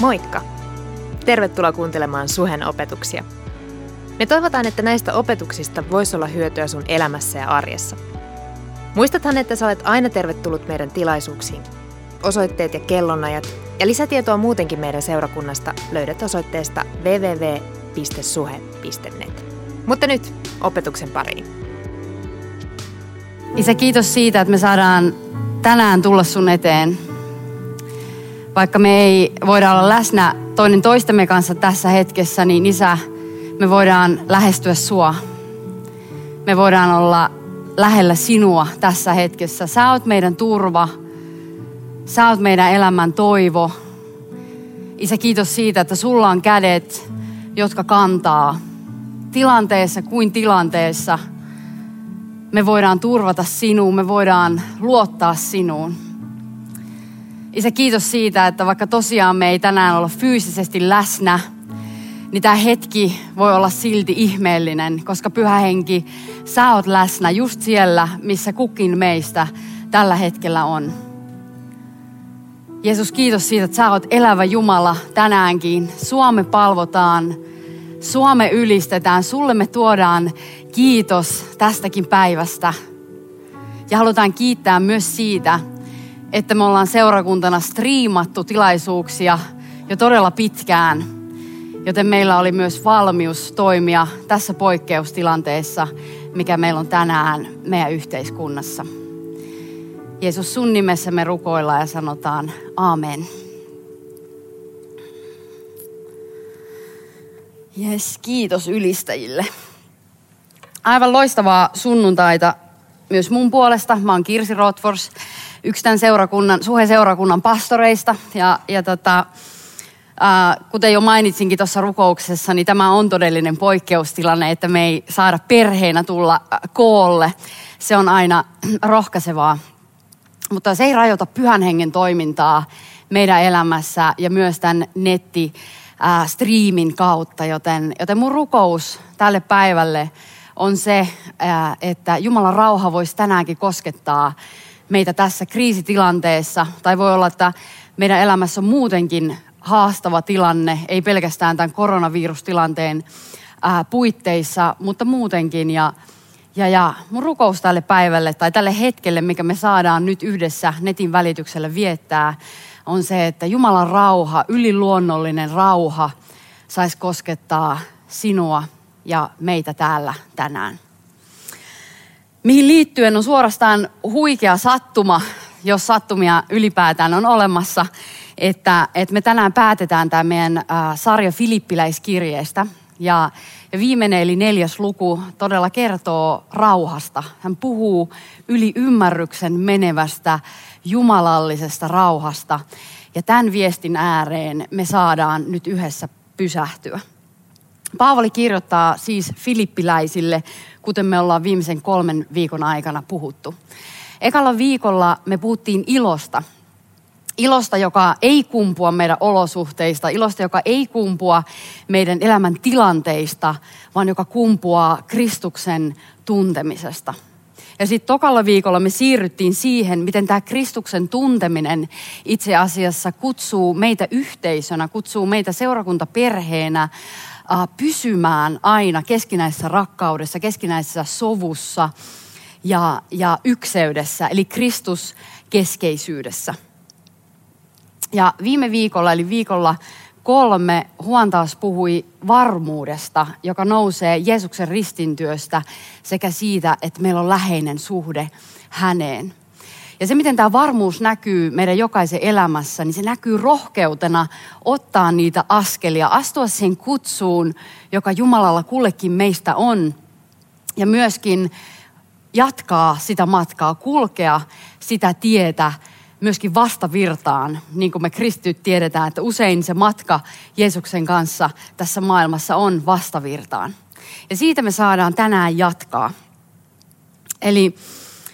Moikka! Tervetuloa kuuntelemaan Suhen opetuksia. Me toivotaan, että näistä opetuksista voisi olla hyötyä sun elämässä ja arjessa. Muistathan, että sä olet aina tervetullut meidän tilaisuuksiin. Osoitteet ja kellonajat ja lisätietoa muutenkin meidän seurakunnasta löydät osoitteesta www.suhe.net. Mutta nyt opetuksen pariin. Isä, kiitos siitä, että me saadaan tänään tulla sun eteen vaikka me ei voida olla läsnä toinen toistemme kanssa tässä hetkessä, niin Isä, me voidaan lähestyä sua. Me voidaan olla lähellä sinua tässä hetkessä. Sä oot meidän turva. Sä oot meidän elämän toivo. Isä, kiitos siitä, että sulla on kädet, jotka kantaa tilanteessa kuin tilanteessa. Me voidaan turvata sinuun, me voidaan luottaa sinuun. Isä, kiitos siitä, että vaikka tosiaan me ei tänään olla fyysisesti läsnä, niin tämä hetki voi olla silti ihmeellinen, koska pyhä henki, sä oot läsnä just siellä, missä kukin meistä tällä hetkellä on. Jeesus, kiitos siitä, että sä oot elävä Jumala tänäänkin. Suome palvotaan, Suome ylistetään, sulle me tuodaan kiitos tästäkin päivästä. Ja halutaan kiittää myös siitä, että me ollaan seurakuntana striimattu tilaisuuksia jo todella pitkään. Joten meillä oli myös valmius toimia tässä poikkeustilanteessa, mikä meillä on tänään meidän yhteiskunnassa. Jeesus, sun nimessä me rukoillaan ja sanotaan amen. Jes, kiitos ylistäjille. Aivan loistavaa sunnuntaita myös mun puolesta. Mä oon Kirsi Rotfors yksi tämän seurakunnan, suhe-seurakunnan pastoreista. Ja, ja tota, ää, kuten jo mainitsinkin tuossa rukouksessa, niin tämä on todellinen poikkeustilanne, että me ei saada perheenä tulla koolle. Se on aina rohkaisevaa. Mutta se ei rajoita pyhän hengen toimintaa meidän elämässä ja myös tämän netti striimin kautta. Joten, joten mun rukous tälle päivälle on se, että Jumalan rauha voisi tänäänkin koskettaa meitä tässä kriisitilanteessa. Tai voi olla, että meidän elämässä on muutenkin haastava tilanne, ei pelkästään tämän koronavirustilanteen puitteissa, mutta muutenkin. Ja, ja, ja mun rukous tälle päivälle tai tälle hetkelle, mikä me saadaan nyt yhdessä netin välityksellä viettää, on se, että Jumalan rauha, yliluonnollinen rauha, saisi koskettaa sinua ja meitä täällä tänään mihin liittyen on suorastaan huikea sattuma, jos sattumia ylipäätään on olemassa, että, että me tänään päätetään tämä meidän sarja Filippiläiskirjeestä. Ja, ja viimeinen eli neljäs luku todella kertoo rauhasta. Hän puhuu yli ymmärryksen menevästä jumalallisesta rauhasta. Ja tämän viestin ääreen me saadaan nyt yhdessä pysähtyä. Paavali kirjoittaa siis filippiläisille, kuten me ollaan viimeisen kolmen viikon aikana puhuttu. Ekalla viikolla me puhuttiin ilosta. Ilosta, joka ei kumpua meidän olosuhteista, ilosta, joka ei kumpua meidän elämän tilanteista, vaan joka kumpuaa Kristuksen tuntemisesta. Ja sitten tokalla viikolla me siirryttiin siihen, miten tämä Kristuksen tunteminen itse asiassa kutsuu meitä yhteisönä, kutsuu meitä seurakuntaperheenä pysymään aina keskinäisessä rakkaudessa, keskinäisessä sovussa ja, ja ykseydessä, eli Kristus keskeisyydessä. Ja viime viikolla, eli viikolla kolme, Huon taas puhui varmuudesta, joka nousee Jeesuksen ristintyöstä sekä siitä, että meillä on läheinen suhde häneen. Ja se, miten tämä varmuus näkyy meidän jokaisen elämässä, niin se näkyy rohkeutena ottaa niitä askelia, astua siihen kutsuun, joka Jumalalla kullekin meistä on. Ja myöskin jatkaa sitä matkaa, kulkea sitä tietä myöskin vastavirtaan, niin kuin me kristityt tiedetään, että usein se matka Jeesuksen kanssa tässä maailmassa on vastavirtaan. Ja siitä me saadaan tänään jatkaa. Eli,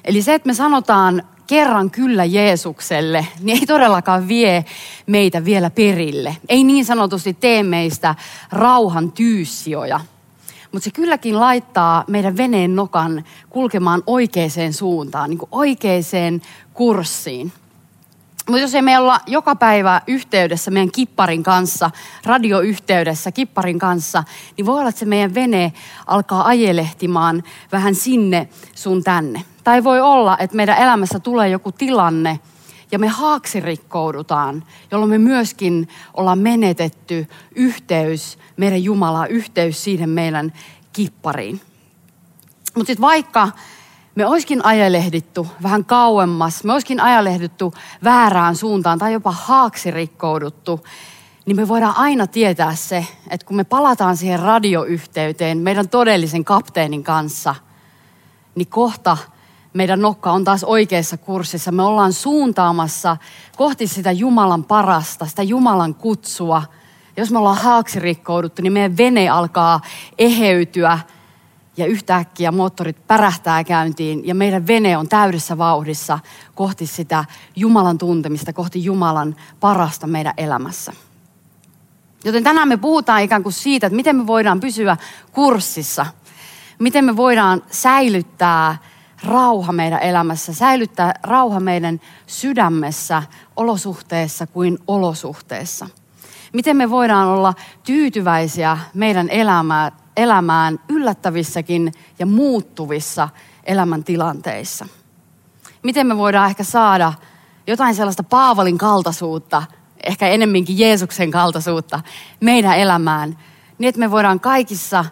eli se, että me sanotaan kerran kyllä Jeesukselle, niin ei todellakaan vie meitä vielä perille. Ei niin sanotusti tee meistä rauhan tyyssijoja. Mutta se kylläkin laittaa meidän veneen nokan kulkemaan oikeaan suuntaan, niin kuin oikeaan kurssiin. Mutta jos ei me olla joka päivä yhteydessä meidän kipparin kanssa, radioyhteydessä kipparin kanssa, niin voi olla, että se meidän vene alkaa ajelehtimaan vähän sinne sun tänne. Tai voi olla, että meidän elämässä tulee joku tilanne ja me haaksirikkoudutaan, jolloin me myöskin ollaan menetetty yhteys meidän Jumalaa, yhteys siihen meidän kippariin. Mutta sitten vaikka me olisikin ajalehdittu vähän kauemmas, me olisikin ajalehdittu väärään suuntaan tai jopa haaksirikkouduttu, niin me voidaan aina tietää se, että kun me palataan siihen radioyhteyteen meidän todellisen kapteenin kanssa, niin kohta meidän nokka on taas oikeassa kurssissa. Me ollaan suuntaamassa kohti sitä Jumalan parasta, sitä Jumalan kutsua. Jos me ollaan haaksirikkouduttu, niin meidän vene alkaa eheytyä ja yhtäkkiä moottorit pärähtää käyntiin ja meidän vene on täydessä vauhdissa kohti sitä Jumalan tuntemista, kohti Jumalan parasta meidän elämässä. Joten tänään me puhutaan ikään kuin siitä, että miten me voidaan pysyä kurssissa, miten me voidaan säilyttää rauha meidän elämässä, säilyttää rauha meidän sydämessä, olosuhteessa kuin olosuhteessa. Miten me voidaan olla tyytyväisiä meidän elämään, elämään yllättävissäkin ja muuttuvissa elämäntilanteissa. Miten me voidaan ehkä saada jotain sellaista Paavalin kaltaisuutta, ehkä enemminkin Jeesuksen kaltaisuutta meidän elämään, niin että me voidaan kaikissa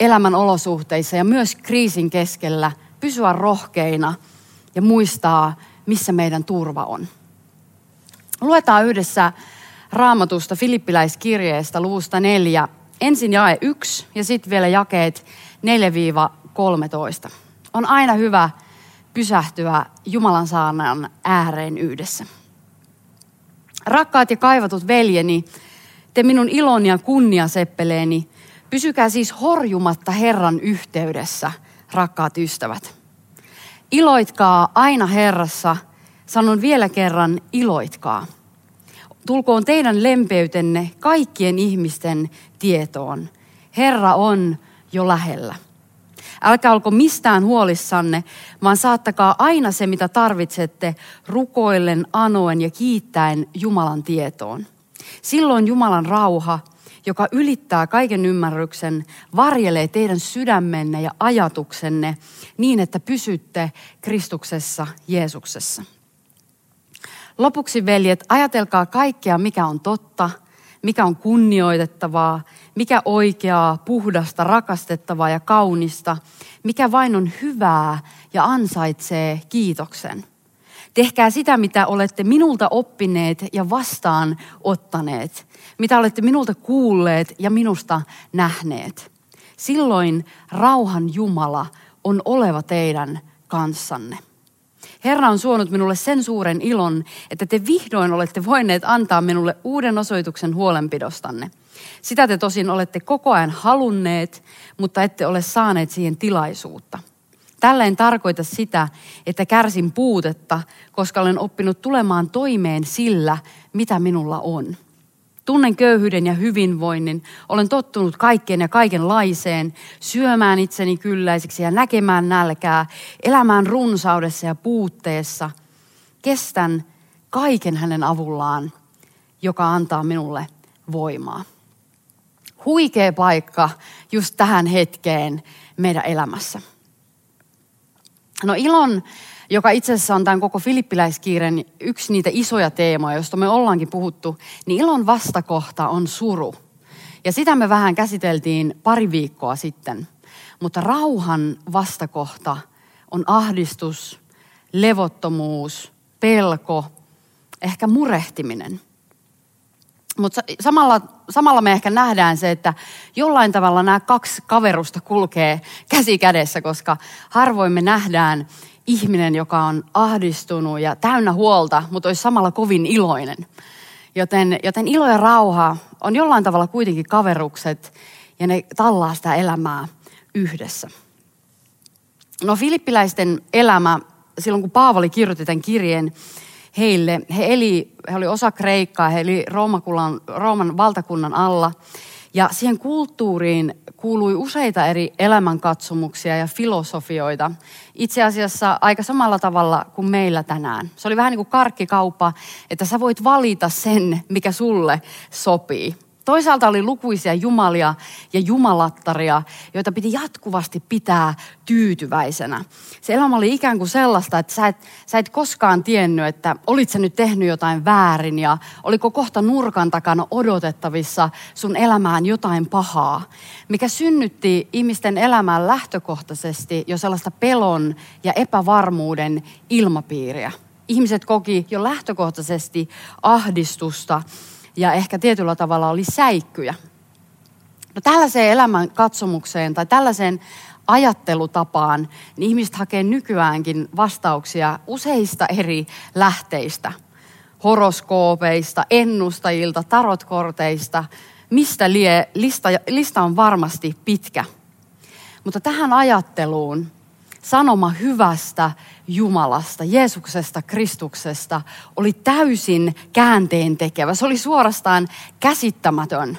elämän olosuhteissa ja myös kriisin keskellä pysyä rohkeina ja muistaa, missä meidän turva on. Luetaan yhdessä raamatusta Filippiläiskirjeestä luvusta neljä ensin jae 1 ja sitten vielä jakeet 4-13. On aina hyvä pysähtyä Jumalan saanan ääreen yhdessä. Rakkaat ja kaivatut veljeni, te minun iloni ja kunniaseppeleeni, pysykää siis horjumatta Herran yhteydessä, rakkaat ystävät. Iloitkaa aina Herrassa, sanon vielä kerran, iloitkaa tulkoon teidän lempeytenne kaikkien ihmisten tietoon. Herra on jo lähellä. Älkää olko mistään huolissanne, vaan saattakaa aina se, mitä tarvitsette, rukoillen, anoen ja kiittäen Jumalan tietoon. Silloin Jumalan rauha, joka ylittää kaiken ymmärryksen, varjelee teidän sydämenne ja ajatuksenne niin, että pysytte Kristuksessa Jeesuksessa. Lopuksi veljet, ajatelkaa kaikkea, mikä on totta, mikä on kunnioitettavaa, mikä oikeaa, puhdasta, rakastettavaa ja kaunista, mikä vain on hyvää ja ansaitsee kiitoksen. Tehkää sitä, mitä olette minulta oppineet ja vastaan ottaneet, mitä olette minulta kuulleet ja minusta nähneet. Silloin rauhan Jumala on oleva teidän kanssanne. Herra on suonut minulle sen suuren ilon, että te vihdoin olette voineet antaa minulle uuden osoituksen huolenpidostanne. Sitä te tosin olette koko ajan halunneet, mutta ette ole saaneet siihen tilaisuutta. Tällä en tarkoita sitä, että kärsin puutetta, koska olen oppinut tulemaan toimeen sillä, mitä minulla on. Tunnen köyhyyden ja hyvinvoinnin. Olen tottunut kaikkeen ja kaikenlaiseen, syömään itseni kylläisiksi ja näkemään nälkää, elämään runsaudessa ja puutteessa. Kestän kaiken hänen avullaan, joka antaa minulle voimaa. Huikea paikka just tähän hetkeen meidän elämässä. No ilon joka itse asiassa on tämän koko filippiläiskiiren yksi niitä isoja teemoja, joista me ollaankin puhuttu, niin ilon vastakohta on suru. Ja sitä me vähän käsiteltiin pari viikkoa sitten. Mutta rauhan vastakohta on ahdistus, levottomuus, pelko, ehkä murehtiminen. Mutta samalla, samalla me ehkä nähdään se, että jollain tavalla nämä kaksi kaverusta kulkee käsi kädessä, koska harvoin me nähdään ihminen, joka on ahdistunut ja täynnä huolta, mutta olisi samalla kovin iloinen. Joten, joten ilo ja rauha on jollain tavalla kuitenkin kaverukset ja ne tallaa sitä elämää yhdessä. No filippiläisten elämä, silloin kun Paavali kirjoitti tämän kirjeen heille, he, eli, he oli osa Kreikkaa, he eli Rooman, Rooman valtakunnan alla. Ja siihen kulttuuriin kuului useita eri elämänkatsomuksia ja filosofioita. Itse asiassa aika samalla tavalla kuin meillä tänään. Se oli vähän niin kuin karkkikauppa, että sä voit valita sen, mikä sulle sopii. Toisaalta oli lukuisia jumalia ja jumalattaria, joita piti jatkuvasti pitää tyytyväisenä. Se elämä oli ikään kuin sellaista, että sä et, sä et koskaan tiennyt, että olit sä nyt tehnyt jotain väärin ja oliko kohta nurkan takana odotettavissa sun elämään jotain pahaa, mikä synnytti ihmisten elämään lähtökohtaisesti jo sellaista pelon ja epävarmuuden ilmapiiriä. Ihmiset koki jo lähtökohtaisesti ahdistusta ja ehkä tietyllä tavalla oli säikkyjä. No tällaiseen elämän katsomukseen tai tällaiseen ajattelutapaan, niin ihmiset hakee nykyäänkin vastauksia useista eri lähteistä. Horoskoopeista, ennustajilta, tarotkorteista, mistä lie, lista, lista on varmasti pitkä. Mutta tähän ajatteluun sanoma hyvästä Jumalasta, Jeesuksesta, Kristuksesta oli täysin käänteen tekevä. Se oli suorastaan käsittämätön.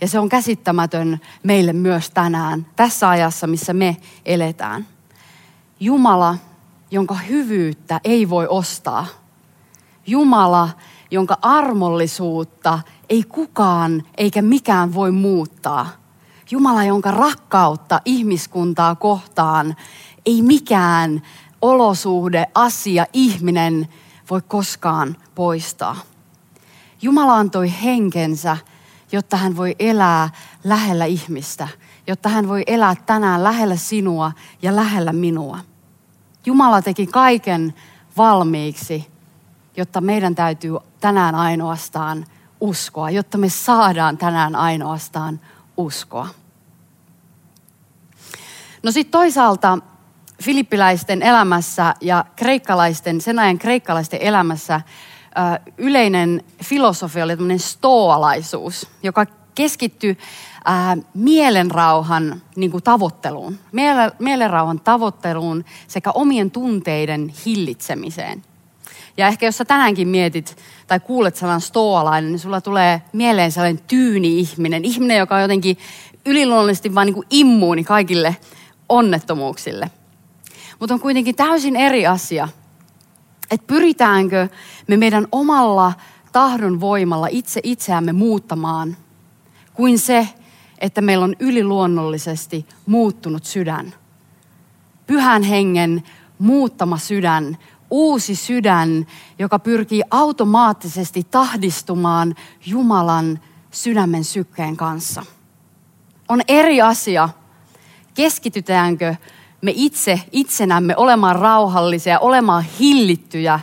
Ja se on käsittämätön meille myös tänään, tässä ajassa, missä me eletään. Jumala, jonka hyvyyttä ei voi ostaa. Jumala, jonka armollisuutta ei kukaan eikä mikään voi muuttaa. Jumala, jonka rakkautta ihmiskuntaa kohtaan ei mikään olosuhde, asia, ihminen voi koskaan poistaa. Jumala antoi henkensä, jotta hän voi elää lähellä ihmistä, jotta hän voi elää tänään lähellä sinua ja lähellä minua. Jumala teki kaiken valmiiksi, jotta meidän täytyy tänään ainoastaan uskoa, jotta me saadaan tänään ainoastaan uskoa. No sitten toisaalta filippiläisten elämässä ja kreikkalaisten, sen ajan kreikkalaisten elämässä yleinen filosofia oli tämmöinen stoalaisuus, joka keskittyi mielenrauhan niin kuin tavoitteluun, mielenrauhan tavoitteluun sekä omien tunteiden hillitsemiseen. Ja ehkä jos sä tänäänkin mietit tai kuulet sanan stoalainen, niin sulla tulee mieleen sellainen tyyni ihminen. Ihminen, joka on jotenkin yliluonnollisesti vain niin kuin immuuni kaikille onnettomuuksille – mutta on kuitenkin täysin eri asia, että pyritäänkö me meidän omalla tahdon voimalla itse itseämme muuttamaan, kuin se, että meillä on yliluonnollisesti muuttunut sydän. Pyhän hengen muuttama sydän, uusi sydän, joka pyrkii automaattisesti tahdistumaan Jumalan sydämen sykkeen kanssa. On eri asia, keskitytäänkö me itse itsenämme olemaan rauhallisia, olemaan hillittyjä,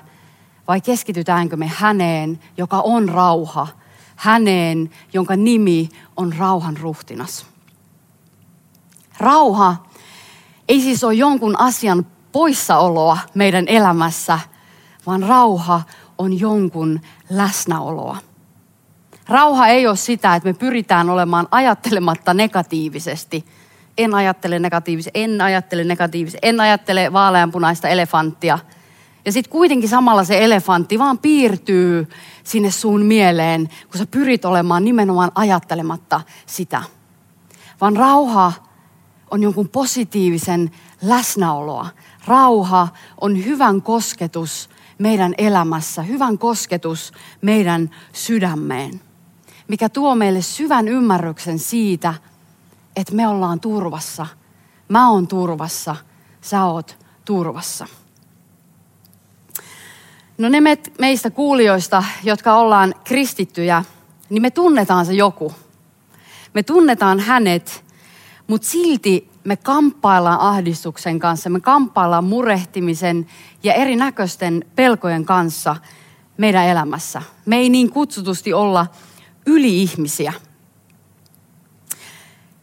vai keskitytäänkö me häneen, joka on rauha, häneen, jonka nimi on rauhan ruhtinas. Rauha ei siis ole jonkun asian poissaoloa meidän elämässä, vaan rauha on jonkun läsnäoloa. Rauha ei ole sitä, että me pyritään olemaan ajattelematta negatiivisesti – en ajattele negatiivisesti, en ajattele negatiivisesti, en ajattele vaaleanpunaista elefanttia. Ja sitten kuitenkin samalla se elefantti vaan piirtyy sinne sun mieleen, kun sä pyrit olemaan nimenomaan ajattelematta sitä. Vaan rauha on jonkun positiivisen läsnäoloa. Rauha on hyvän kosketus meidän elämässä, hyvän kosketus meidän sydämeen, mikä tuo meille syvän ymmärryksen siitä – että me ollaan turvassa. Mä oon turvassa, sä oot turvassa. No ne meistä kuulijoista, jotka ollaan kristittyjä, niin me tunnetaan se joku. Me tunnetaan hänet, mutta silti me kamppaillaan ahdistuksen kanssa, me kamppaillaan murehtimisen ja erinäköisten pelkojen kanssa meidän elämässä. Me ei niin kutsutusti olla yli-ihmisiä –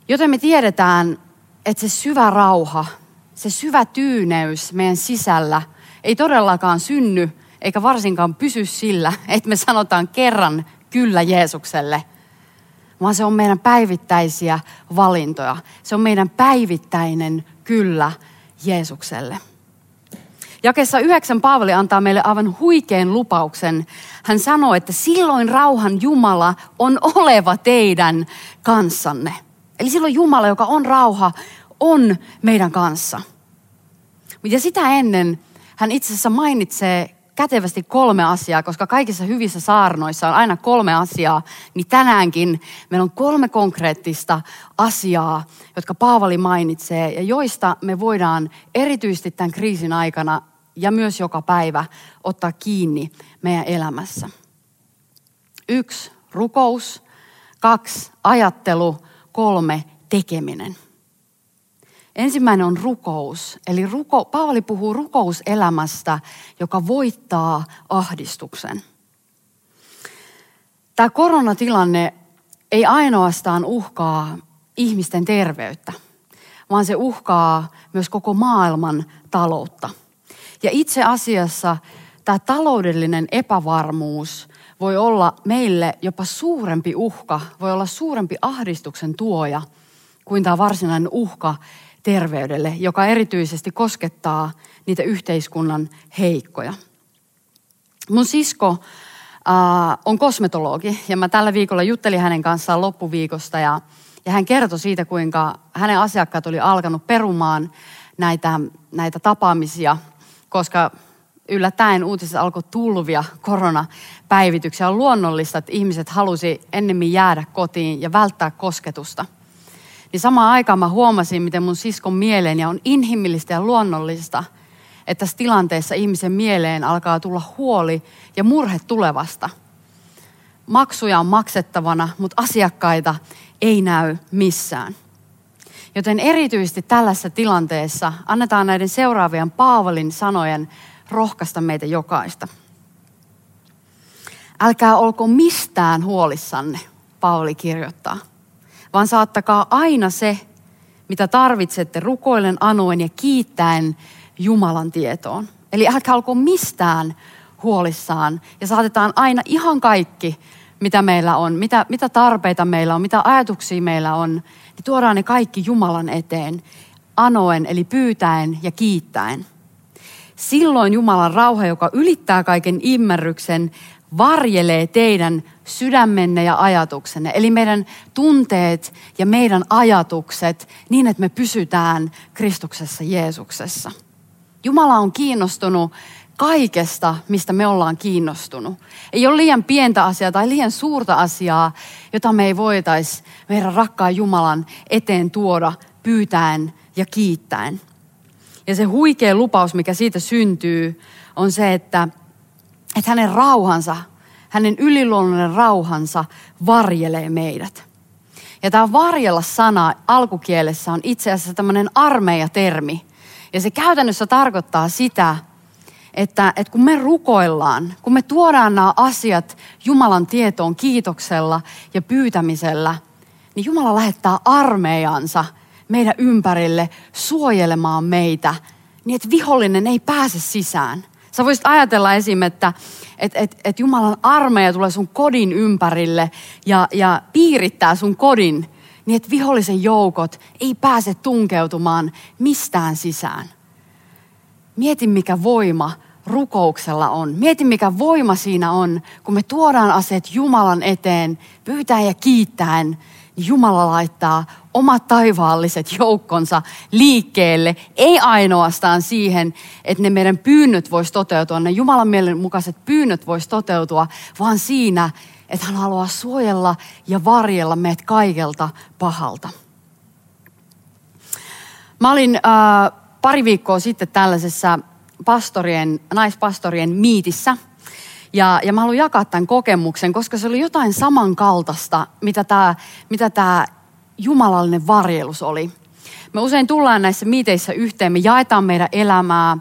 Joten me tiedetään, että se syvä rauha, se syvä tyyneys meidän sisällä ei todellakaan synny eikä varsinkaan pysy sillä, että me sanotaan kerran kyllä Jeesukselle, vaan se on meidän päivittäisiä valintoja. Se on meidän päivittäinen kyllä Jeesukselle. Jakessa yhdeksän Paavali antaa meille aivan huikean lupauksen. Hän sanoo, että silloin rauhan Jumala on oleva teidän kanssanne. Eli silloin Jumala, joka on rauha, on meidän kanssa. Ja sitä ennen hän itse asiassa mainitsee kätevästi kolme asiaa, koska kaikissa hyvissä saarnoissa on aina kolme asiaa, niin tänäänkin meillä on kolme konkreettista asiaa, jotka Paavali mainitsee ja joista me voidaan erityisesti tämän kriisin aikana ja myös joka päivä ottaa kiinni meidän elämässä. Yksi, rukous. Kaksi, ajattelu. Kolme, tekeminen. Ensimmäinen on rukous. Eli ruko, Paavali puhuu rukouselämästä, joka voittaa ahdistuksen. Tämä koronatilanne ei ainoastaan uhkaa ihmisten terveyttä, vaan se uhkaa myös koko maailman taloutta. Ja itse asiassa tämä taloudellinen epävarmuus voi olla meille jopa suurempi uhka, voi olla suurempi ahdistuksen tuoja kuin tämä varsinainen uhka terveydelle, joka erityisesti koskettaa niitä yhteiskunnan heikkoja. Mun sisko äh, on kosmetologi ja mä tällä viikolla juttelin hänen kanssaan loppuviikosta ja, ja hän kertoi siitä, kuinka hänen asiakkaat oli alkanut perumaan näitä, näitä tapaamisia, koska yllättäen uutisissa alkoi tulvia koronapäivityksiä. On luonnollista, että ihmiset halusi ennemmin jäädä kotiin ja välttää kosketusta – niin samaan aikaan mä huomasin, miten mun siskon mieleen ja on inhimillistä ja luonnollista, että tässä tilanteessa ihmisen mieleen alkaa tulla huoli ja murhe tulevasta. Maksuja on maksettavana, mutta asiakkaita ei näy missään. Joten erityisesti tällaisessa tilanteessa annetaan näiden seuraavien Paavalin sanojen rohkaista meitä jokaista. Älkää olko mistään huolissanne, Pauli kirjoittaa vaan saattakaa aina se, mitä tarvitsette rukoillen, anoen ja kiittäen Jumalan tietoon. Eli älkää olko mistään huolissaan ja saatetaan aina ihan kaikki, mitä meillä on, mitä, mitä tarpeita meillä on, mitä ajatuksia meillä on, niin tuodaan ne kaikki Jumalan eteen, anoen eli pyytäen ja kiittäen. Silloin Jumalan rauha, joka ylittää kaiken ymmärryksen, varjelee teidän sydämenne ja ajatuksenne. Eli meidän tunteet ja meidän ajatukset niin, että me pysytään Kristuksessa Jeesuksessa. Jumala on kiinnostunut kaikesta, mistä me ollaan kiinnostunut. Ei ole liian pientä asiaa tai liian suurta asiaa, jota me ei voitaisi meidän rakkaan Jumalan eteen tuoda pyytäen ja kiittäen. Ja se huikea lupaus, mikä siitä syntyy, on se, että että hänen rauhansa, hänen yliluonnollinen rauhansa varjelee meidät. Ja tämä varjella sana alkukielessä on itse asiassa tämmöinen armeijatermi. Ja se käytännössä tarkoittaa sitä, että, että kun me rukoillaan, kun me tuodaan nämä asiat Jumalan tietoon kiitoksella ja pyytämisellä, niin Jumala lähettää armeijansa meidän ympärille suojelemaan meitä, niin että vihollinen ei pääse sisään – Sä voisit ajatella esim. että et, et, et Jumalan armeija tulee sun kodin ympärille ja, ja piirittää sun kodin, niin että vihollisen joukot ei pääse tunkeutumaan mistään sisään. Mieti, mikä voima rukouksella on. Mieti, mikä voima siinä on, kun me tuodaan aseet Jumalan eteen, pyytää ja kiittäen, Jumala laittaa omat taivaalliset joukkonsa liikkeelle, ei ainoastaan siihen, että ne meidän pyynnöt vois toteutua, ne Jumalan mielen mukaiset pyynnöt vois toteutua, vaan siinä, että hän haluaa suojella ja varjella meidät kaikelta pahalta. Mä olin äh, pari viikkoa sitten tällaisessa pastorien, naispastorien miitissä – ja, ja mä haluan jakaa tämän kokemuksen, koska se oli jotain samankaltaista, mitä tämä mitä tää jumalallinen varjelus oli. Me usein tullaan näissä miiteissä yhteen, me jaetaan meidän elämää,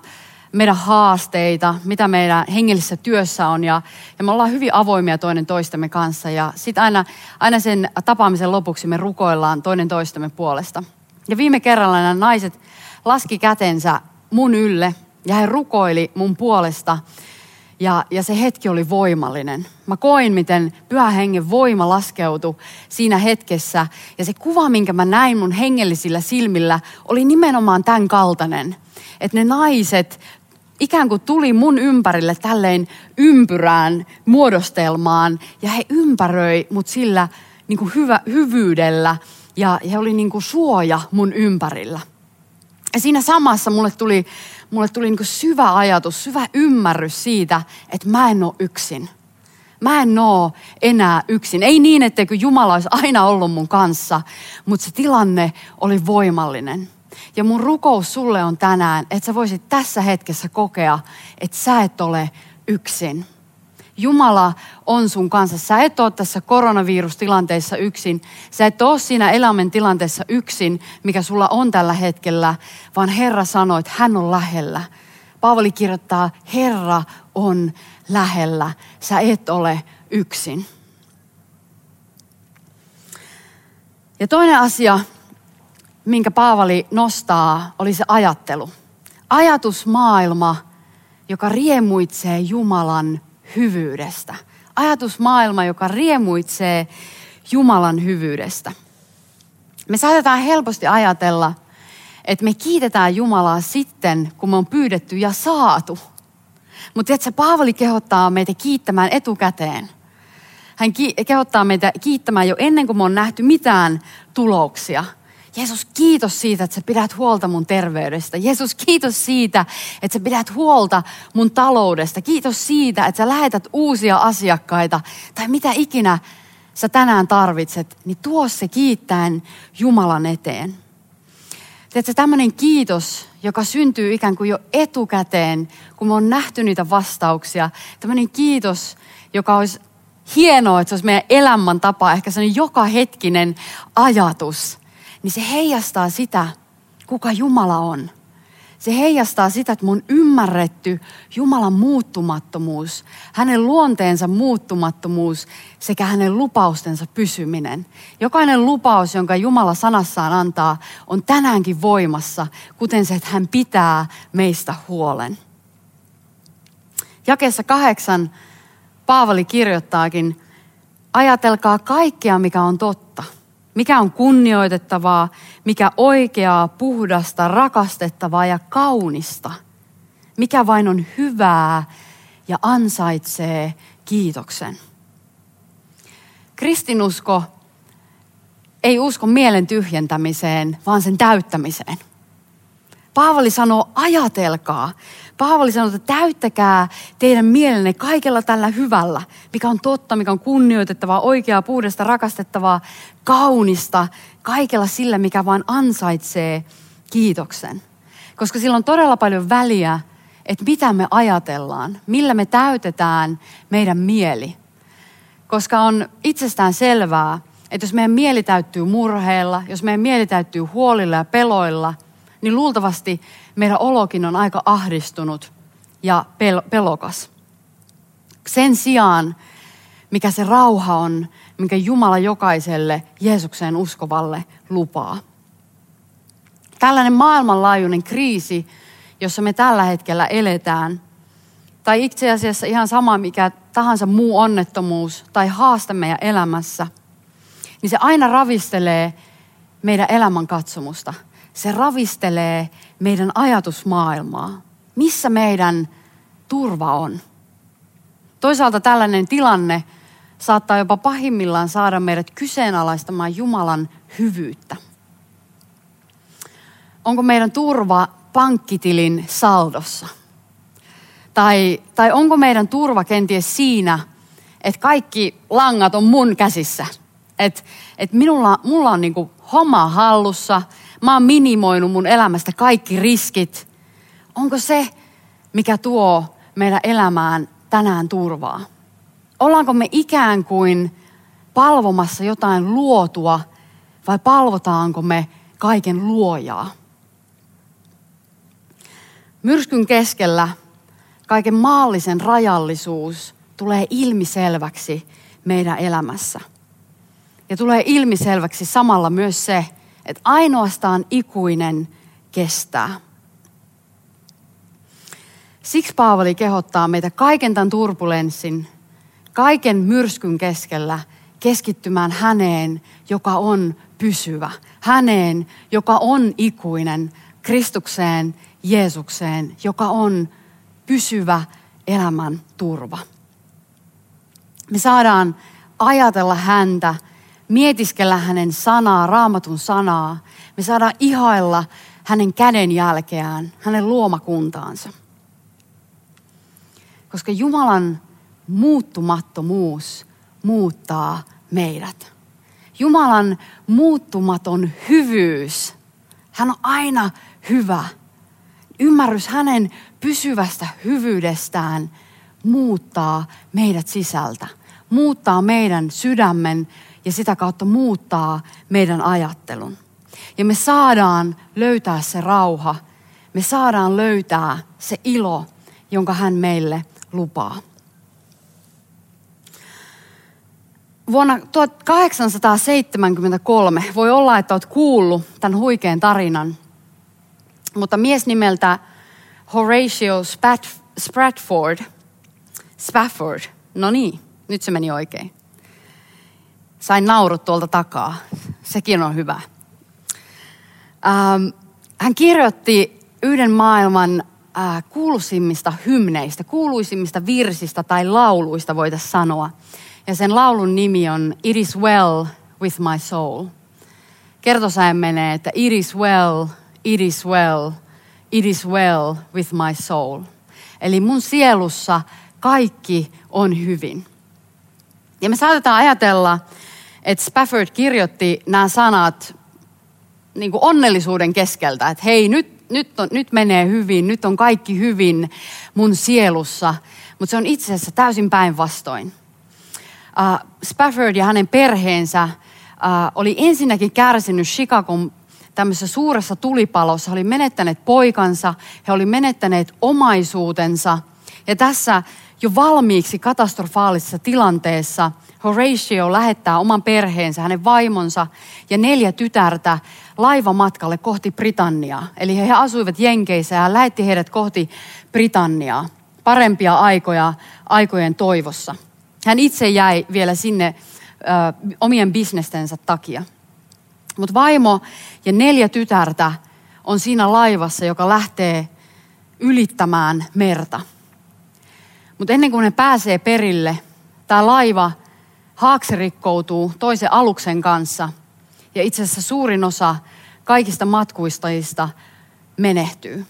meidän haasteita, mitä meidän hengellisessä työssä on ja, ja me ollaan hyvin avoimia toinen toistemme kanssa ja sitten aina, aina sen tapaamisen lopuksi me rukoillaan toinen toistemme puolesta. Ja viime kerralla nämä naiset laski kätensä mun ylle ja he rukoili mun puolesta ja, ja se hetki oli voimallinen. Mä koin, miten pyhä hengen voima laskeutui siinä hetkessä. Ja se kuva, minkä mä näin mun hengellisillä silmillä, oli nimenomaan tämän kaltainen. Että ne naiset ikään kuin tuli mun ympärille tälleen ympyrään muodostelmaan. Ja he ympäröi mut sillä niin kuin hyvä, hyvyydellä ja he oli niin kuin suoja mun ympärillä. Ja siinä samassa mulle tuli, mulle tuli niin syvä ajatus, syvä ymmärrys siitä, että mä en ole yksin. Mä en oo enää yksin. Ei niin, etteikö Jumala olisi aina ollut mun kanssa, mutta se tilanne oli voimallinen. Ja mun rukous sulle on tänään, että sä voisit tässä hetkessä kokea, että sä et ole yksin. Jumala on sun kanssa. Sä et ole tässä koronavirustilanteessa yksin. Sä et ole siinä elämän tilanteessa yksin, mikä sulla on tällä hetkellä, vaan Herra sanoi, että hän on lähellä. Paavali kirjoittaa, Herra on lähellä. Sä et ole yksin. Ja toinen asia, minkä Paavali nostaa, oli se ajattelu. Ajatusmaailma, joka riemuitsee Jumalan hyvyydestä. Ajatusmaailma, joka riemuitsee Jumalan hyvyydestä. Me saatetaan helposti ajatella, että me kiitetään Jumalaa sitten, kun me on pyydetty ja saatu. Mutta se Paavali kehottaa meitä kiittämään etukäteen. Hän kehottaa meitä kiittämään jo ennen kuin me on nähty mitään tuloksia – Jeesus, kiitos siitä, että sä pidät huolta mun terveydestä. Jeesus, kiitos siitä, että sä pidät huolta mun taloudesta. Kiitos siitä, että sä lähetät uusia asiakkaita tai mitä ikinä sä tänään tarvitset, niin tuo se kiittäen Jumalan eteen. Tiedätkö, tämmöinen kiitos, joka syntyy ikään kuin jo etukäteen, kun me on nähty niitä vastauksia. Tämmöinen kiitos, joka olisi hienoa, että se olisi meidän elämäntapa, ehkä sellainen joka hetkinen ajatus – niin se heijastaa sitä, kuka Jumala on. Se heijastaa sitä, että mun ymmärretty Jumalan muuttumattomuus, hänen luonteensa muuttumattomuus sekä hänen lupaustensa pysyminen. Jokainen lupaus, jonka Jumala sanassaan antaa, on tänäänkin voimassa, kuten se, että hän pitää meistä huolen. Jakeessa kahdeksan Paavali kirjoittaakin, ajatelkaa kaikkea, mikä on totta – mikä on kunnioitettavaa, mikä oikeaa, puhdasta, rakastettavaa ja kaunista. Mikä vain on hyvää ja ansaitsee kiitoksen. Kristinusko ei usko mielen tyhjentämiseen, vaan sen täyttämiseen. Paavali sanoo, ajatelkaa. Paavali sanoo, että täyttäkää teidän mielenne kaikella tällä hyvällä, mikä on totta, mikä on kunnioitettavaa, oikeaa, puhdasta, rakastettavaa, kaunista, kaikella sillä, mikä vaan ansaitsee kiitoksen. Koska sillä on todella paljon väliä, että mitä me ajatellaan, millä me täytetään meidän mieli. Koska on itsestään selvää, että jos meidän mieli täyttyy murheilla, jos meidän mieli täyttyy huolilla ja peloilla – niin luultavasti meidän olokin on aika ahdistunut ja pel- pelokas. Sen sijaan, mikä se rauha on, minkä Jumala jokaiselle Jeesukseen uskovalle lupaa. Tällainen maailmanlaajuinen kriisi, jossa me tällä hetkellä eletään, tai itse asiassa ihan sama mikä tahansa muu onnettomuus tai haaste meidän elämässä, niin se aina ravistelee meidän elämän katsomusta – se ravistelee meidän ajatusmaailmaa. Missä meidän turva on? Toisaalta tällainen tilanne saattaa jopa pahimmillaan saada meidät kyseenalaistamaan Jumalan hyvyyttä. Onko meidän turva pankkitilin saldossa? Tai, tai onko meidän turva kenties siinä, että kaikki langat on mun käsissä? Että et minulla, mulla on niinku homma hallussa – Mä oon minimoinut mun elämästä kaikki riskit. Onko se, mikä tuo meidän elämään tänään turvaa? Ollaanko me ikään kuin palvomassa jotain luotua vai palvotaanko me kaiken luojaa? Myrskyn keskellä kaiken maallisen rajallisuus tulee ilmiselväksi meidän elämässä. Ja tulee ilmiselväksi samalla myös se, että ainoastaan ikuinen kestää. Siksi Paavali kehottaa meitä kaiken tämän turbulenssin, kaiken myrskyn keskellä keskittymään häneen, joka on pysyvä. Häneen, joka on ikuinen, Kristukseen, Jeesukseen, joka on pysyvä elämän turva. Me saadaan ajatella häntä mietiskellä hänen sanaa, raamatun sanaa. Me saadaan ihailla hänen käden jälkeään, hänen luomakuntaansa. Koska Jumalan muuttumattomuus muuttaa meidät. Jumalan muuttumaton hyvyys, hän on aina hyvä. Ymmärrys hänen pysyvästä hyvyydestään muuttaa meidät sisältä, muuttaa meidän sydämen ja sitä kautta muuttaa meidän ajattelun. Ja me saadaan löytää se rauha, me saadaan löytää se ilo, jonka hän meille lupaa. Vuonna 1873 voi olla, että olet kuullut tämän huikean tarinan, mutta mies nimeltä Horatio Spat, Spratford, Spafford, no niin, nyt se meni oikein. Sain naurut tuolta takaa, sekin on hyvä. Ähm, hän kirjoitti yhden maailman äh, kuuluisimmista hymneistä, kuuluisimmista virsistä tai lauluista voitaisiin sanoa. Ja sen laulun nimi on It is well with my soul. Kertosäen menee, että It is well, it is well, it is well with my soul. Eli mun sielussa kaikki on hyvin. Ja me saatetaan ajatella, että Spafford kirjoitti nämä sanat niin kuin onnellisuuden keskeltä, että hei, nyt, nyt, on, nyt menee hyvin, nyt on kaikki hyvin mun sielussa. Mutta se on itse asiassa täysin päinvastoin. Uh, Spafford ja hänen perheensä uh, oli ensinnäkin kärsinyt Chicagon tämmöisessä suuressa tulipalossa. He oli menettäneet poikansa, he oli menettäneet omaisuutensa. Ja tässä jo valmiiksi katastrofaalisessa tilanteessa Horatio lähettää oman perheensä, hänen vaimonsa ja neljä tytärtä laivamatkalle kohti Britanniaa. Eli he asuivat Jenkeissä ja lähetti heidät kohti Britanniaa. Parempia aikoja aikojen toivossa. Hän itse jäi vielä sinne ö, omien bisnestensä takia. Mutta vaimo ja neljä tytärtä on siinä laivassa, joka lähtee ylittämään merta. Mutta ennen kuin ne pääsee perille, tämä laiva haakserikkoutuu toisen aluksen kanssa. Ja itse asiassa suurin osa kaikista matkustajista menehtyy.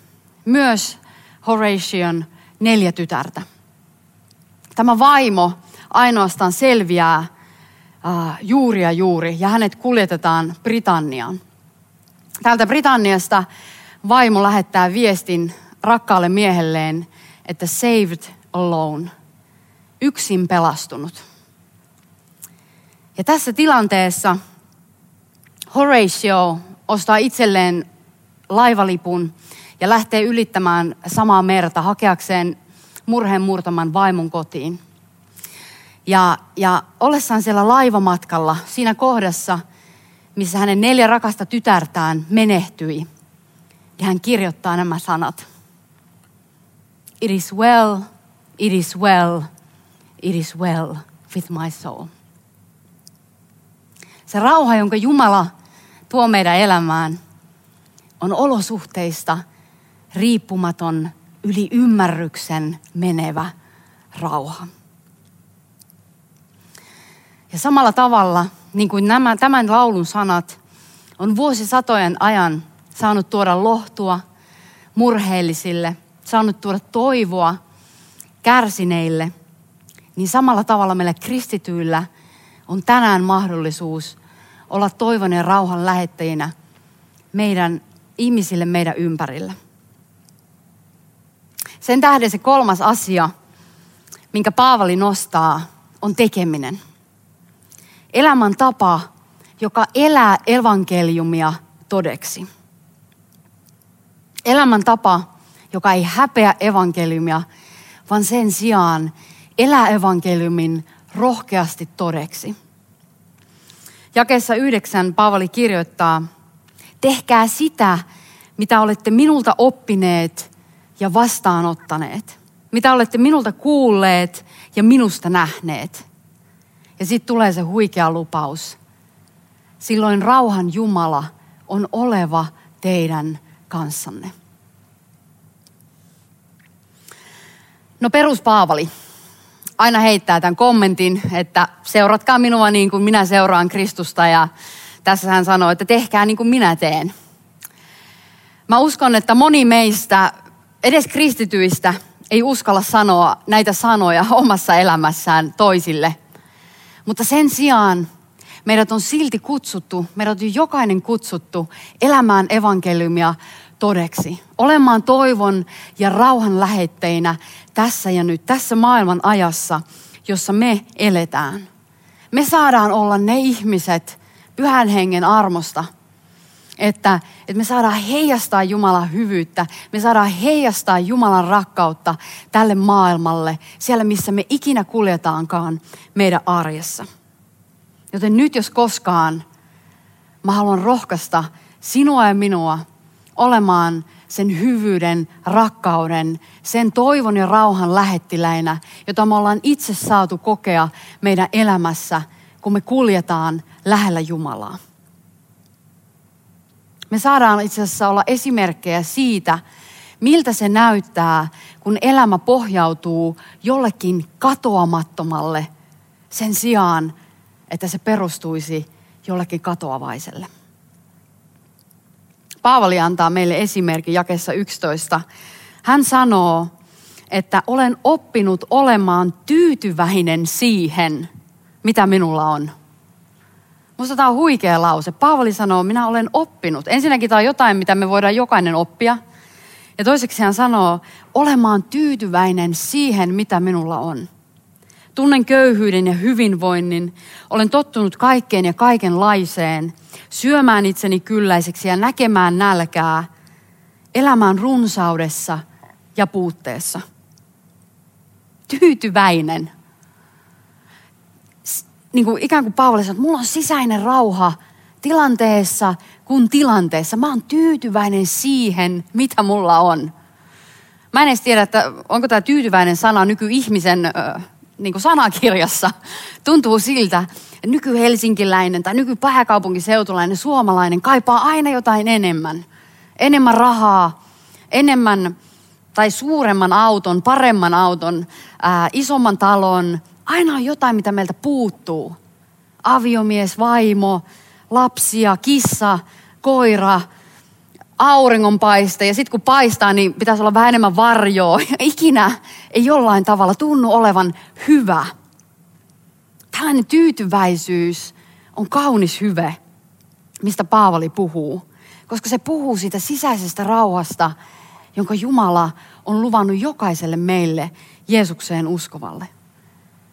Myös Horation neljä tytärtä. Tämä vaimo ainoastaan selviää uh, juuri ja juuri ja hänet kuljetetaan Britanniaan. Täältä Britanniasta vaimo lähettää viestin rakkaalle miehelleen, että saved alone, yksin pelastunut. Ja tässä tilanteessa Horatio ostaa itselleen laivalipun ja lähtee ylittämään samaa merta hakeakseen murheen murtaman vaimon kotiin. Ja, ja ollessaan siellä laivamatkalla, siinä kohdassa, missä hänen neljä rakasta tytärtään menehtyi, ja hän kirjoittaa nämä sanat. It is well, it is well, it is well with my soul. Se rauha, jonka Jumala tuo meidän elämään, on olosuhteista riippumaton, yli ymmärryksen menevä rauha. Ja samalla tavalla, niin kuin nämä, tämän laulun sanat on vuosisatojen ajan saanut tuoda lohtua murheellisille, saanut tuoda toivoa kärsineille, niin samalla tavalla meillä kristityillä on tänään mahdollisuus olla toivon ja rauhan lähettäjinä meidän ihmisille meidän ympärillä. Sen tähden se kolmas asia, minkä Paavali nostaa, on tekeminen. Elämän tapa, joka elää evankeliumia todeksi. Elämän tapa, joka ei häpeä evankeliumia, vaan sen sijaan elää evankeliumin rohkeasti todeksi. Jakeessa yhdeksän Paavali kirjoittaa, tehkää sitä, mitä olette minulta oppineet ja vastaanottaneet. Mitä olette minulta kuulleet ja minusta nähneet. Ja sitten tulee se huikea lupaus. Silloin rauhan Jumala on oleva teidän kanssanne. No perus Paavali. aina heittää tämän kommentin, että seuratkaa minua niin kuin minä seuraan Kristusta ja tässä hän sanoo, että tehkää niin kuin minä teen. Mä uskon, että moni meistä, edes kristityistä, ei uskalla sanoa näitä sanoja omassa elämässään toisille. Mutta sen sijaan meidät on silti kutsuttu, meidät on jokainen kutsuttu elämään evankeliumia todeksi. Olemaan toivon ja rauhan lähetteinä tässä ja nyt, tässä maailman ajassa, jossa me eletään. Me saadaan olla ne ihmiset pyhän hengen armosta, että, että me saadaan heijastaa Jumalan hyvyyttä, me saadaan heijastaa Jumalan rakkautta tälle maailmalle, siellä missä me ikinä kuljetaankaan meidän arjessa. Joten nyt jos koskaan, mä haluan rohkaista sinua ja minua olemaan sen hyvyyden, rakkauden, sen toivon ja rauhan lähettiläinä, jota me ollaan itse saatu kokea meidän elämässä, kun me kuljetaan lähellä Jumalaa. Me saadaan itse asiassa olla esimerkkejä siitä, miltä se näyttää, kun elämä pohjautuu jollekin katoamattomalle sen sijaan, että se perustuisi jollekin katoavaiselle. Paavali antaa meille esimerkin jakessa 11. Hän sanoo, että olen oppinut olemaan tyytyväinen siihen, mitä minulla on. Musta tämä on huikea lause. Paavali sanoo, minä olen oppinut. Ensinnäkin tämä on jotain, mitä me voidaan jokainen oppia. Ja toiseksi hän sanoo, olemaan tyytyväinen siihen, mitä minulla on. Tunnen köyhyyden ja hyvinvoinnin. Olen tottunut kaikkeen ja kaikenlaiseen. Syömään itseni kylläiseksi ja näkemään nälkää. Elämään runsaudessa ja puutteessa. Tyytyväinen. Niin kuin ikään kuin Paavali sanoi, että mulla on sisäinen rauha tilanteessa kuin tilanteessa. Mä oon tyytyväinen siihen, mitä mulla on. Mä en edes tiedä, että onko tämä tyytyväinen sana nykyihmisen niin kuin sanakirjassa tuntuu siltä, että nyky-helsinkiläinen tai nyky-pääkaupunkiseutulainen suomalainen kaipaa aina jotain enemmän. Enemmän rahaa, enemmän tai suuremman auton, paremman auton, ää, isomman talon. Aina on jotain, mitä meiltä puuttuu. Aviomies, vaimo, lapsia, kissa, koira – auringonpaiste ja sitten kun paistaa, niin pitäisi olla vähän enemmän varjoa. Ja ikinä ei jollain tavalla tunnu olevan hyvä. Tällainen tyytyväisyys on kaunis hyve, mistä Paavali puhuu. Koska se puhuu siitä sisäisestä rauhasta, jonka Jumala on luvannut jokaiselle meille Jeesukseen uskovalle.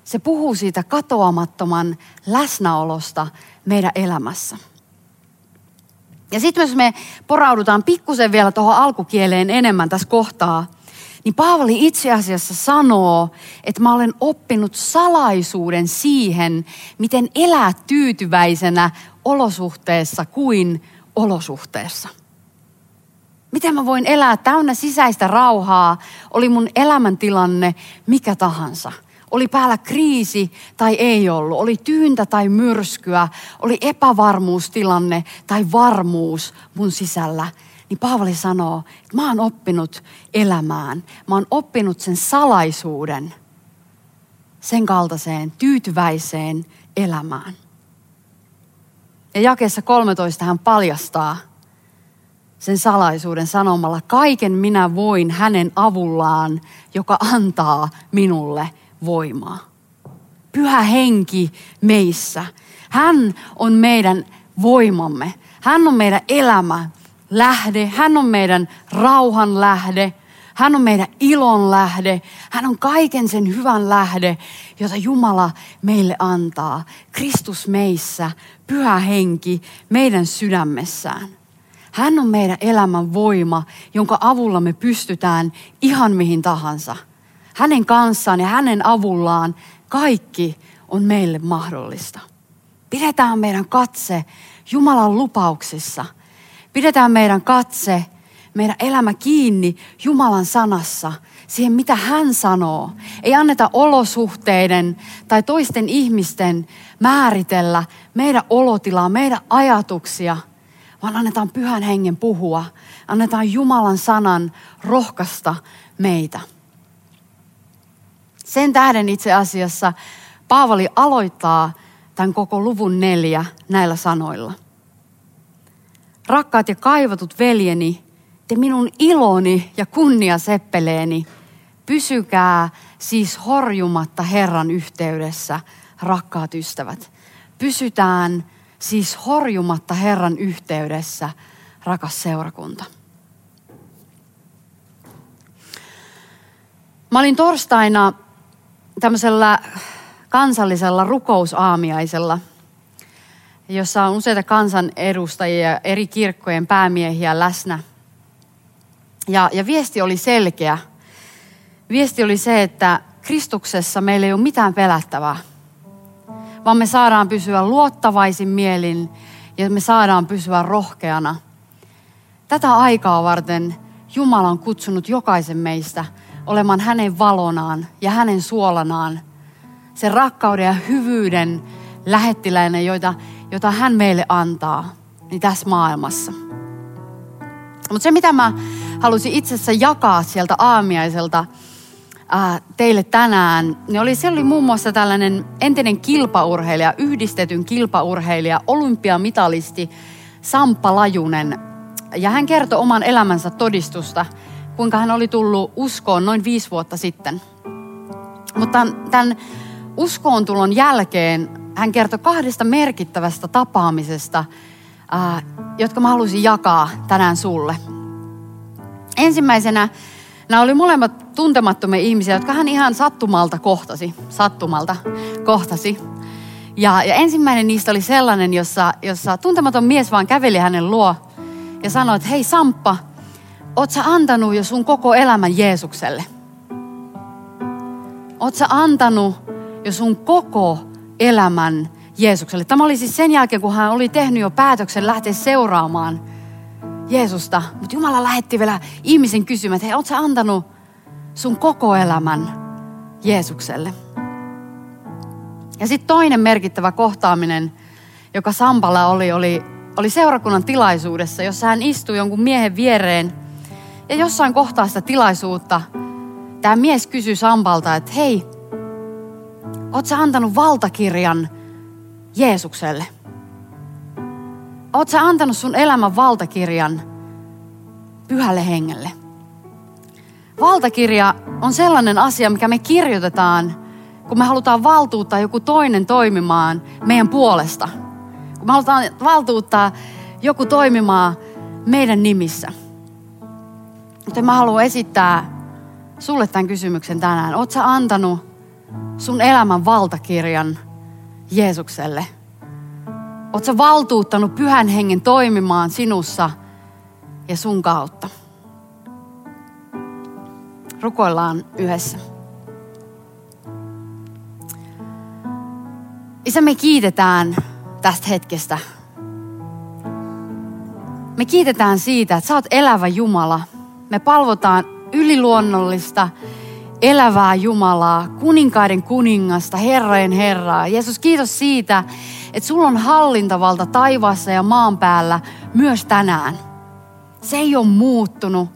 Se puhuu siitä katoamattoman läsnäolosta meidän elämässä. Ja sitten jos me poraudutaan pikkusen vielä tuohon alkukieleen enemmän tässä kohtaa, niin Paavali itse asiassa sanoo, että mä olen oppinut salaisuuden siihen, miten elää tyytyväisenä olosuhteessa kuin olosuhteessa. Miten mä voin elää täynnä sisäistä rauhaa, oli mun elämäntilanne mikä tahansa – oli päällä kriisi tai ei ollut, oli tyyntä tai myrskyä, oli epävarmuustilanne tai varmuus mun sisällä, niin Paavali sanoo, että mä oon oppinut elämään. Mä oon oppinut sen salaisuuden, sen kaltaiseen tyytyväiseen elämään. Ja jakeessa 13 hän paljastaa sen salaisuuden sanomalla, kaiken minä voin hänen avullaan, joka antaa minulle voimaa. Pyhä henki meissä. Hän on meidän voimamme. Hän on meidän elämä lähde. Hän on meidän rauhan lähde. Hän on meidän ilon lähde. Hän on kaiken sen hyvän lähde, jota Jumala meille antaa. Kristus meissä, pyhä henki meidän sydämessään. Hän on meidän elämän voima, jonka avulla me pystytään ihan mihin tahansa – hänen kanssaan ja hänen avullaan kaikki on meille mahdollista. Pidetään meidän katse Jumalan lupauksissa. Pidetään meidän katse, meidän elämä kiinni Jumalan sanassa, siihen mitä hän sanoo. Ei anneta olosuhteiden tai toisten ihmisten määritellä meidän olotilaa, meidän ajatuksia, vaan annetaan pyhän hengen puhua. Annetaan Jumalan sanan rohkaista meitä. Sen tähden itse asiassa Paavali aloittaa tämän koko luvun neljä näillä sanoilla. Rakkaat ja kaivatut veljeni, te minun iloni ja kunnia seppeleeni, pysykää siis horjumatta Herran yhteydessä, rakkaat ystävät. Pysytään siis horjumatta Herran yhteydessä, rakas seurakunta. Mä olin torstaina tämmöisellä kansallisella rukousaamiaisella, jossa on useita kansanedustajia eri kirkkojen päämiehiä läsnä. Ja, ja viesti oli selkeä. Viesti oli se, että Kristuksessa meillä ei ole mitään pelättävää, vaan me saadaan pysyä luottavaisin mielin ja me saadaan pysyä rohkeana. Tätä aikaa varten Jumala on kutsunut jokaisen meistä olemaan hänen valonaan ja hänen suolanaan. Sen rakkauden ja hyvyyden lähettiläinen, joita, jota hän meille antaa niin tässä maailmassa. Mutta se, mitä mä halusin itse asiassa jakaa sieltä aamiaiselta ää, teille tänään, niin oli, se oli muun muassa tällainen entinen kilpaurheilija, yhdistetyn kilpaurheilija, olympiamitalisti Samppa Lajunen. Ja hän kertoi oman elämänsä todistusta, kuinka hän oli tullut uskoon noin viisi vuotta sitten. Mutta tämän uskoon tulon jälkeen hän kertoi kahdesta merkittävästä tapaamisesta, ää, jotka mä halusin jakaa tänään sulle. Ensimmäisenä nämä oli molemmat tuntemattomia ihmisiä, jotka hän ihan sattumalta kohtasi. Sattumalta kohtasi. Ja, ja ensimmäinen niistä oli sellainen, jossa, jossa tuntematon mies vaan käveli hänen luo ja sanoi, että hei Samppa, oot sä antanut jo sun koko elämän Jeesukselle? Oot sä antanut jo sun koko elämän Jeesukselle? Tämä oli siis sen jälkeen, kun hän oli tehnyt jo päätöksen lähteä seuraamaan Jeesusta. Mutta Jumala lähetti vielä ihmisen kysymään, että hei, oot sä antanut sun koko elämän Jeesukselle? Ja sitten toinen merkittävä kohtaaminen, joka Sampalla oli, oli, oli seurakunnan tilaisuudessa, jossa hän istui jonkun miehen viereen. Ja jossain kohtaa sitä tilaisuutta tämä mies kysyi Sampalta, että hei, oot sä antanut valtakirjan Jeesukselle? Oot sä antanut sun elämän valtakirjan pyhälle hengelle? Valtakirja on sellainen asia, mikä me kirjoitetaan, kun me halutaan valtuuttaa joku toinen toimimaan meidän puolesta. Kun me halutaan valtuuttaa joku toimimaan meidän nimissä. Mutta mä haluan esittää sulle tämän kysymyksen tänään. Sä antanut sun elämän valtakirjan Jeesukselle? Sä valtuuttanut pyhän hengen toimimaan sinussa ja sun kautta? Rukoillaan yhdessä. Isä, me kiitetään tästä hetkestä. Me kiitetään siitä, että sä oot elävä Jumala. Me palvotaan yliluonnollista, elävää Jumalaa, kuninkaiden kuningasta, Herrojen Herraa. Jeesus, kiitos siitä, että sulla on hallintavalta taivaassa ja maan päällä myös tänään. Se ei ole muuttunut,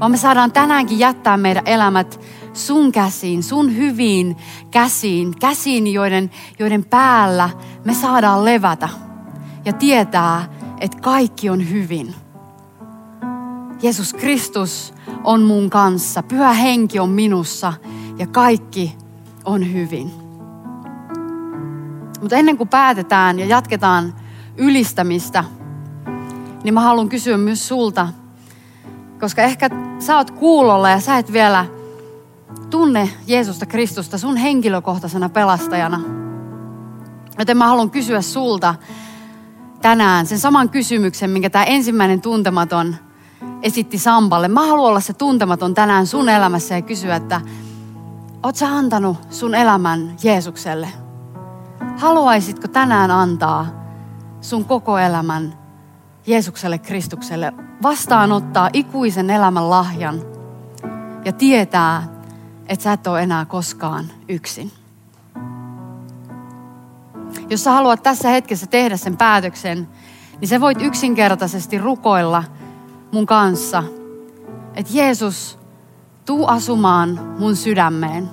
vaan me saadaan tänäänkin jättää meidän elämät sun käsiin, sun hyviin käsiin, käsiin, joiden, joiden päällä me saadaan levätä ja tietää, että kaikki on hyvin. Jeesus Kristus on mun kanssa, pyhä henki on minussa ja kaikki on hyvin. Mutta ennen kuin päätetään ja jatketaan ylistämistä, niin mä haluan kysyä myös sulta, koska ehkä sä oot kuulolla ja sä et vielä tunne Jeesusta Kristusta sun henkilökohtaisena pelastajana. Joten mä haluan kysyä sulta tänään sen saman kysymyksen, minkä tämä ensimmäinen tuntematon esitti Sampalle. Mä haluan olla se tuntematon tänään sun elämässä ja kysyä, että oot sä antanut sun elämän Jeesukselle? Haluaisitko tänään antaa sun koko elämän Jeesukselle Kristukselle, vastaanottaa ikuisen elämän lahjan ja tietää, että sä et ole enää koskaan yksin. Jos sä haluat tässä hetkessä tehdä sen päätöksen, niin sä voit yksinkertaisesti rukoilla mun kanssa, että Jeesus, tuu asumaan mun sydämeen.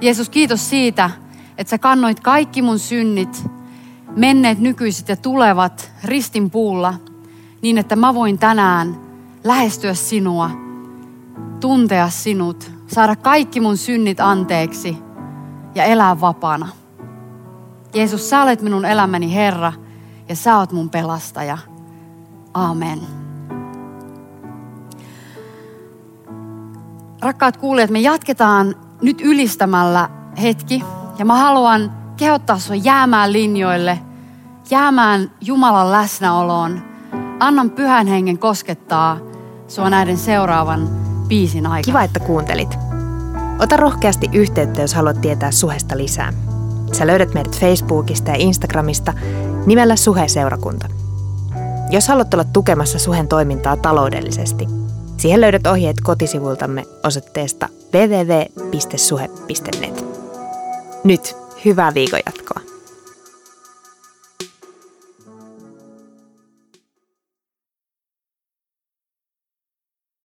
Jeesus, kiitos siitä, että sä kannoit kaikki mun synnit, menneet, nykyiset ja tulevat ristin puulla, niin että mä voin tänään lähestyä sinua, tuntea sinut, saada kaikki mun synnit anteeksi ja elää vapaana. Jeesus, sä olet minun elämäni Herra ja sä oot mun pelastaja. Amen. Rakkaat kuulijat, me jatketaan nyt ylistämällä hetki. Ja mä haluan kehottaa sinua jäämään linjoille, jäämään Jumalan läsnäoloon. Annan pyhän hengen koskettaa sua näiden seuraavan biisin aikana. Kiva, että kuuntelit. Ota rohkeasti yhteyttä, jos haluat tietää suhesta lisää. Sä löydät meidät Facebookista ja Instagramista nimellä Suhe-seurakunta. Jos haluat olla tukemassa Suhen toimintaa taloudellisesti, siihen löydät ohjeet kotisivultamme osoitteesta www.suhe.net. Nyt hyvää viikonjatkoa.